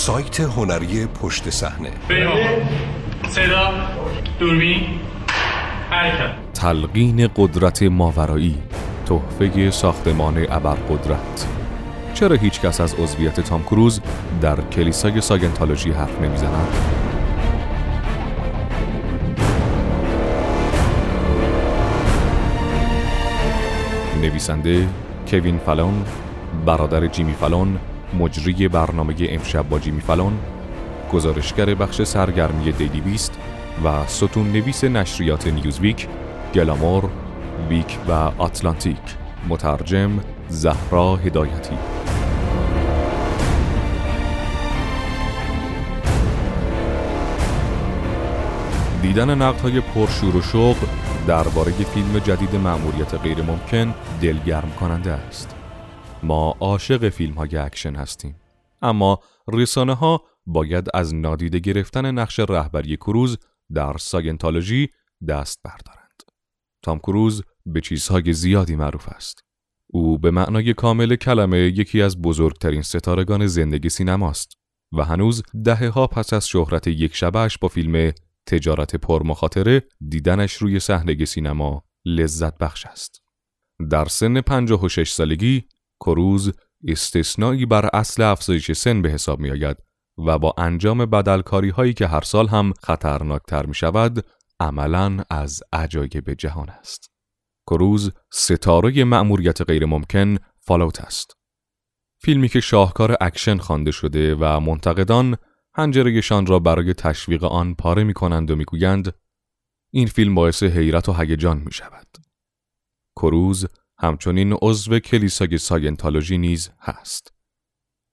سایت هنری پشت صحنه. صدا دوربین حرکت. تلقین قدرت ماورایی تحفه ساختمان ابرقدرت. چرا هیچ کس از عضویت تام کروز در کلیسای ساگنتالوژی حرف نمی‌زند؟ نویسنده کوین فلون برادر جیمی فلون مجری برنامه امشب با جیمی فلون گزارشگر بخش سرگرمی دیلی بیست و ستون نویس نشریات نیوزویک گلامور ویک و آتلانتیک مترجم زهرا هدایتی دیدن نقدهای پرشور و شوق درباره فیلم جدید مأموریت غیر ممکن دلگرم کننده است. ما عاشق فیلم های اکشن هستیم. اما رسانه ها باید از نادیده گرفتن نقش رهبری کروز در ساینتولوژی دست بردارند. تام کروز به چیزهای زیادی معروف است. او به معنای کامل کلمه یکی از بزرگترین ستارگان زندگی سینماست و هنوز دهه ها پس از شهرت یک شبهش با فیلم تجارت پرمخاطره دیدنش روی صحنه سینما لذت بخش است. در سن 56 سالگی کروز استثنایی بر اصل افزایش سن به حساب می آید و با انجام بدلکاری هایی که هر سال هم خطرناکتر می شود عملا از عجایب جهان است. کروز ستاره مأموریت غیر ممکن Fallout است. فیلمی که شاهکار اکشن خوانده شده و منتقدان هنجرهشان را برای تشویق آن پاره می کنند و می‌گویند این فیلم باعث حیرت و هیجان می شود. کروز همچنین عضو کلیسای ساینتالوژی نیز هست.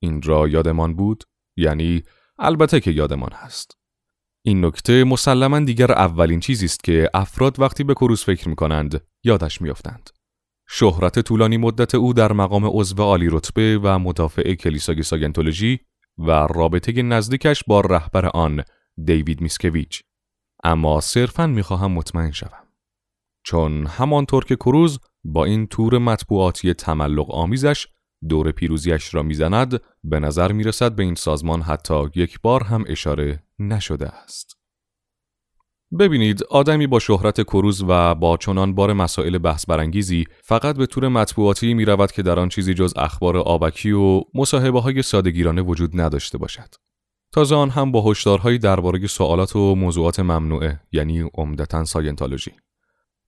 این را یادمان بود یعنی البته که یادمان هست. این نکته مسلما دیگر اولین چیزی است که افراد وقتی به کروز فکر می کنند یادش میافتند. شهرت طولانی مدت او در مقام عضو عالی رتبه و مدافع کلیسای ساینتولوژی و رابطه نزدیکش با رهبر آن دیوید میسکویچ اما صرفا می‌خواهم مطمئن شوم چون همانطور که کروز با این تور مطبوعاتی تملق آمیزش دور پیروزیش را می‌زند به نظر می‌رسد به این سازمان حتی یک بار هم اشاره نشده است ببینید آدمی با شهرت کروز و با چنان بار مسائل بحث برانگیزی فقط به طور مطبوعاتی می رود که در آن چیزی جز اخبار آبکی و مصاحبه های سادگیرانه وجود نداشته باشد. تازه آن هم با هشدارهایی درباره سوالات و موضوعات ممنوعه یعنی عمدتا ساینتولوژی.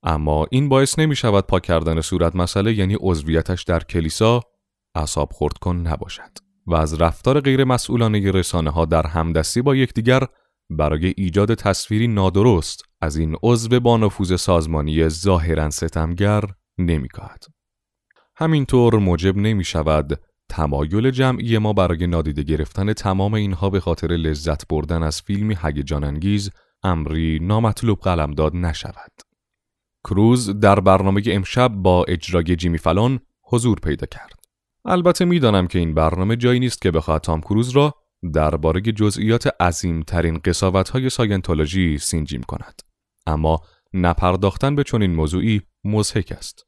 اما این باعث نمی شود پاک کردن صورت مسئله یعنی عضویتش در کلیسا اصاب خورد کن نباشد و از رفتار غیر مسئولانه رسانه ها در همدستی با یکدیگر برای ایجاد تصویری نادرست از این عضو با نفوذ سازمانی ظاهرا ستمگر نمیکاهد. همینطور موجب نمی شود تمایل جمعی ما برای نادیده گرفتن تمام اینها به خاطر لذت بردن از فیلمی هیجان انگیز امری نامطلوب قلمداد نشود. کروز در برنامه امشب با اجرای جیمی فلون حضور پیدا کرد. البته می‌دانم که این برنامه جایی نیست که بخواهد تام کروز را درباره جزئیات عظیمترین قصاوت‌های ساینتولوژی سینجیم کند. اما نپرداختن به چنین موضوعی مزهک است.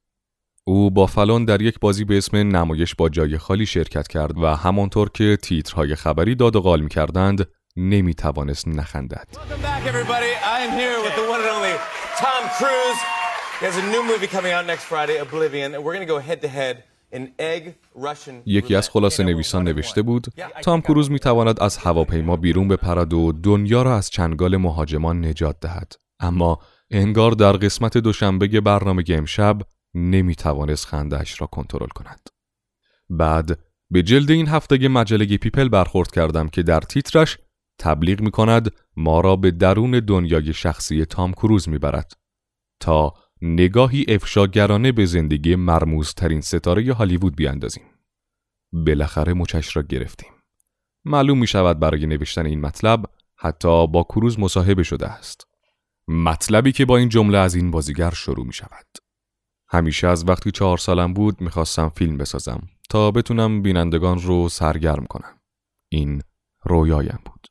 او با فلون در یک بازی به اسم نمایش با جای خالی شرکت کرد و همانطور که تیترهای خبری داد و قال می کردند نمی توانست نخندد. یکی از خلاصه نویسان نوشته بود تام کروز می تواند از هواپیما بیرون بپرد و دنیا را از چنگال مهاجمان نجات دهد. اما انگار در قسمت دوشنبه برنامه امشب نمی توانست خندهاش را کنترل کند. بعد به جلد این هفته مجله پیپل برخورد کردم که در تیترش تبلیغ می کند ما را به درون دنیای شخصی تام کروز می برد تا نگاهی افشاگرانه به زندگی مرموزترین ستاره هالیوود بیاندازیم. بالاخره مچش را گرفتیم. معلوم می شود برای نوشتن این مطلب حتی با کروز مصاحبه شده است. مطلبی که با این جمله از این بازیگر شروع می شود. همیشه از وقتی چهار سالم بود می‌خواستم فیلم بسازم تا بتونم بینندگان رو سرگرم کنم. این رویایم بود.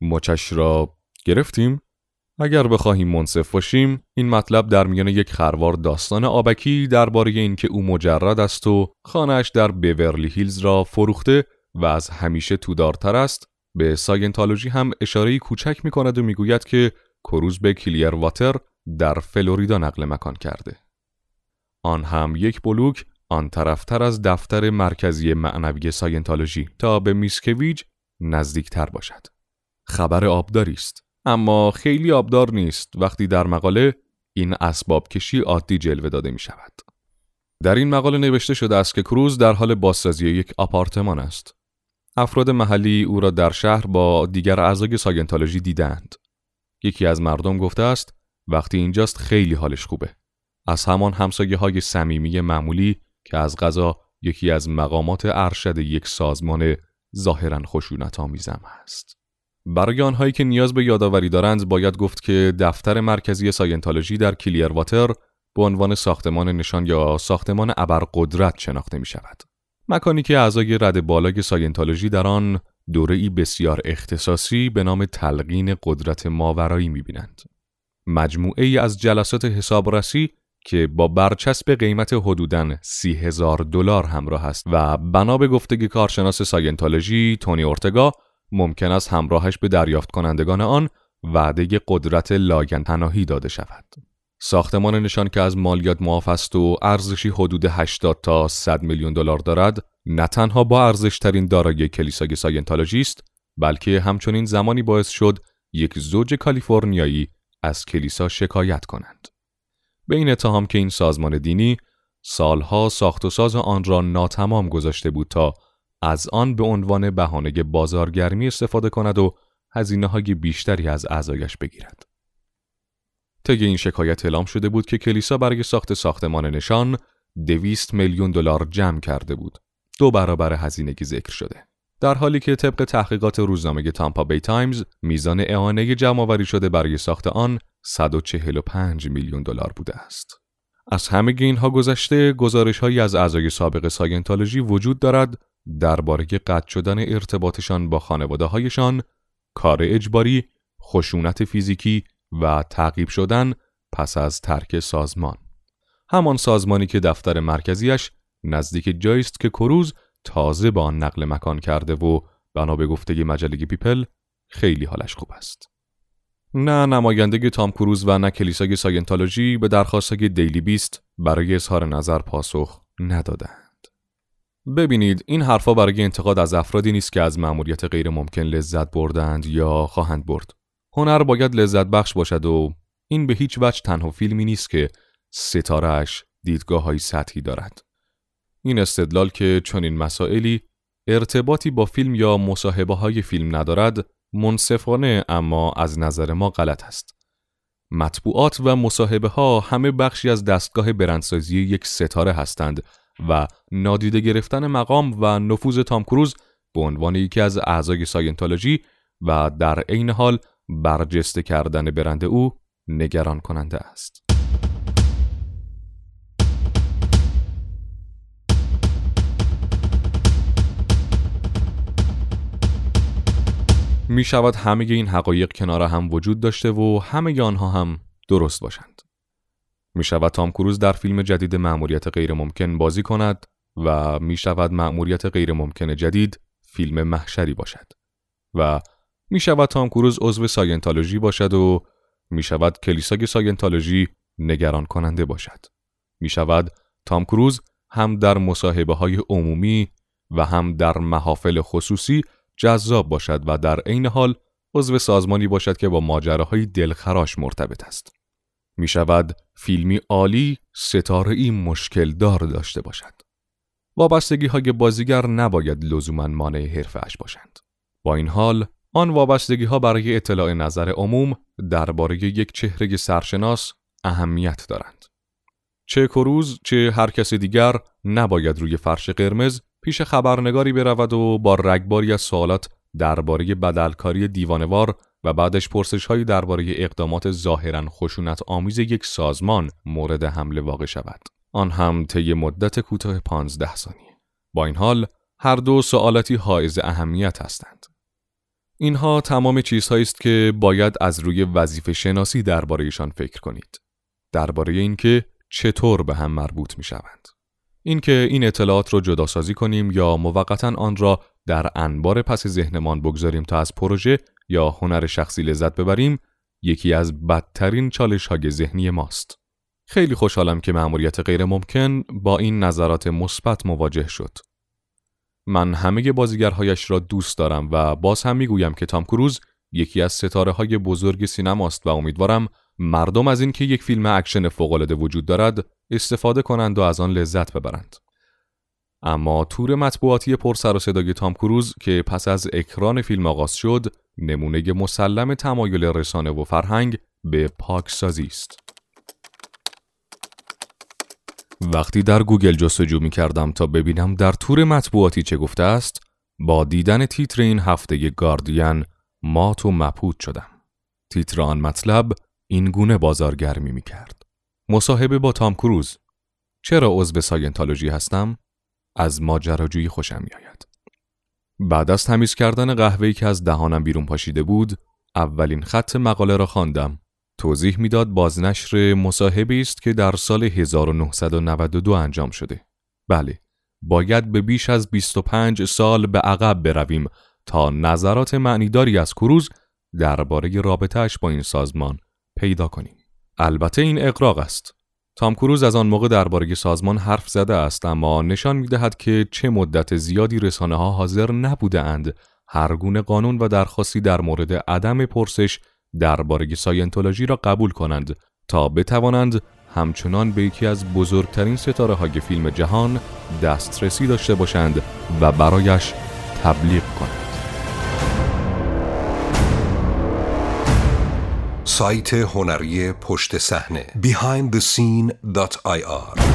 مچش را گرفتیم اگر بخواهیم منصف باشیم این مطلب در میان یک خروار داستان آبکی درباره اینکه او مجرد است و خانهاش در بیورلی هیلز را فروخته و از همیشه تودارتر است به ساینتالوژی هم اشاره کوچک می کند و می‌گوید که کروز به کلیر واتر در فلوریدا نقل مکان کرده. آن هم یک بلوک آن طرفتر از دفتر مرکزی معنوی ساینتالوژی تا به میسکویج نزدیکتر باشد. خبر آبداری است اما خیلی آبدار نیست وقتی در مقاله این اسباب کشی عادی جلوه داده می شود. در این مقاله نوشته شده است که کروز در حال بازسازی یک آپارتمان است. افراد محلی او را در شهر با دیگر اعضای ساینتالوژی دیدند. یکی از مردم گفته است وقتی اینجاست خیلی حالش خوبه. از همان همسایه های صمیمی معمولی که از غذا یکی از مقامات ارشد یک سازمان ظاهرا خشونت آمیزم است. برای آنهایی که نیاز به یادآوری دارند باید گفت که دفتر مرکزی ساینتالوژی در کلیر واتر به عنوان ساختمان نشان یا ساختمان ابرقدرت شناخته می شود. مکانی که اعضای رد بالای ساینتالوژی در آن دوره بسیار اختصاصی به نام تلقین قدرت ماورایی می بینند. مجموعه ای از جلسات حسابرسی که با برچسب قیمت حدوداً سی هزار دلار همراه است و بنا به گفتگی کارشناس ساینتولوژی تونی اورتگا ممکن است همراهش به دریافت کنندگان آن وعده قدرت لاگنتناهی داده شود. ساختمان نشان که از مالیات معاف است و ارزشی حدود 80 تا 100 میلیون دلار دارد نه تنها با ارزشترین دارایی کلیسای ساینتولوژی است بلکه همچنین زمانی باعث شد یک زوج کالیفرنیایی از کلیسا شکایت کنند. به این اتهام که این سازمان دینی سالها ساخت و ساز آن را ناتمام گذاشته بود تا از آن به عنوان بهانه بازارگرمی استفاده کند و هزینه های بیشتری از اعضایش بگیرد. طی این شکایت اعلام شده بود که کلیسا برای ساخت ساختمانشان دویست میلیون دلار جمع کرده بود. دو برابر هزینه ذکر شده. در حالی که طبق تحقیقات روزنامه تامپا بی تایمز میزان اعانه جمعآوری شده برای ساخت آن 145 میلیون دلار بوده است. از همه اینها گذشته گزارش هایی از اعضای سابق ساینتولوژی وجود دارد درباره قطع شدن ارتباطشان با خانواده هایشان، کار اجباری، خشونت فیزیکی و تعقیب شدن پس از ترک سازمان. همان سازمانی که دفتر مرکزیش نزدیک جایی است که کروز تازه به آن نقل مکان کرده و بنا به گفته مجله پیپل خیلی حالش خوب است. نه نماینده تام کروز و نه کلیسای ساینتولوژی به درخواست دیلی بیست برای اظهار نظر پاسخ ندادند. ببینید این حرفا برای انتقاد از افرادی نیست که از مأموریت غیر ممکن لذت بردند یا خواهند برد. هنر باید لذت بخش باشد و این به هیچ وجه تنها فیلمی نیست که ستارهش دیدگاه های سطحی دارد. این استدلال که چنین مسائلی ارتباطی با فیلم یا مصاحبه های فیلم ندارد منصفانه اما از نظر ما غلط است. مطبوعات و مصاحبه ها همه بخشی از دستگاه برندسازی یک ستاره هستند و نادیده گرفتن مقام و نفوذ تام کروز به عنوان یکی از اعضای ساینتولوژی و در عین حال برجسته کردن برند او نگران کننده است. می شود همه این حقایق کنار هم وجود داشته و همه آنها هم درست باشند. می شود تام کروز در فیلم جدید مأموریت غیر ممکن بازی کند و می شود مأموریت غیر ممکن جدید فیلم محشری باشد و می شود تام کروز عضو ساینتالوژی باشد و می شود کلیسای ساینتالوژی نگران کننده باشد. می شود تام کروز هم در مصاحبه های عمومی و هم در محافل خصوصی جذاب باشد و در عین حال عضو سازمانی باشد که با ماجراهای دلخراش مرتبط است. می شود فیلمی عالی ستاره ای مشکل دار داشته باشد. وابستگی های بازیگر نباید لزوما مانع حرفه اش باشند. با این حال آن وابستگی ها برای اطلاع نظر عموم درباره یک چهره سرشناس اهمیت دارند. چه کروز چه هر کس دیگر نباید روی فرش قرمز پیش خبرنگاری برود و با رگباری از سوالات درباره بدلکاری دیوانوار و بعدش پرسش هایی درباره اقدامات ظاهرا خشونت آمیز یک سازمان مورد حمله واقع شود. آن هم طی مدت کوتاه 15 ثانیه. با این حال هر دو سوالاتی حائز اهمیت هستند. اینها تمام چیزهایی است که باید از روی وظیفه شناسی دربارهشان فکر کنید. درباره اینکه چطور به هم مربوط می شوند. اینکه این اطلاعات را جدا سازی کنیم یا موقتا آن را در انبار پس ذهنمان بگذاریم تا از پروژه یا هنر شخصی لذت ببریم یکی از بدترین چالش های ذهنی ماست. خیلی خوشحالم که مأموریت غیر ممکن با این نظرات مثبت مواجه شد. من همه بازیگرهایش را دوست دارم و باز هم می‌گویم که تام کروز یکی از ستاره های بزرگ سینماست و امیدوارم مردم از اینکه یک فیلم اکشن فوق‌العاده وجود دارد استفاده کنند و از آن لذت ببرند. اما تور مطبوعاتی پر سر و صدای تام کروز که پس از اکران فیلم آغاز شد نمونه مسلم تمایل رسانه و فرهنگ به پاکسازی است. وقتی در گوگل جستجو می کردم تا ببینم در تور مطبوعاتی چه گفته است با دیدن تیتر این هفته گاردین مات و مپود شدم. تیتر آن مطلب این گونه بازارگرمی می کرد. مصاحبه با تام کروز چرا عضو ساینتالوژی هستم؟ از ماجراجویی خوشم میآید. بعد از تمیز کردن قهوه‌ای که از دهانم بیرون پاشیده بود، اولین خط مقاله را خواندم. توضیح می‌داد بازنشر مصاحبه است که در سال 1992 انجام شده. بله، باید به بیش از 25 سال به عقب برویم تا نظرات معنیداری از کروز درباره رابطهش با این سازمان پیدا کنیم. البته این اقراق است. تام کروز از آن موقع درباره سازمان حرف زده است اما نشان می دهد که چه مدت زیادی رسانه ها حاضر نبوده اند هر گونه قانون و درخواستی در مورد عدم پرسش درباره ساینتولوژی را قبول کنند تا بتوانند همچنان به یکی از بزرگترین ستاره های فیلم جهان دسترسی داشته باشند و برایش تبلیغ کنند. سایت هنری پشت صحنه behindthescene.ir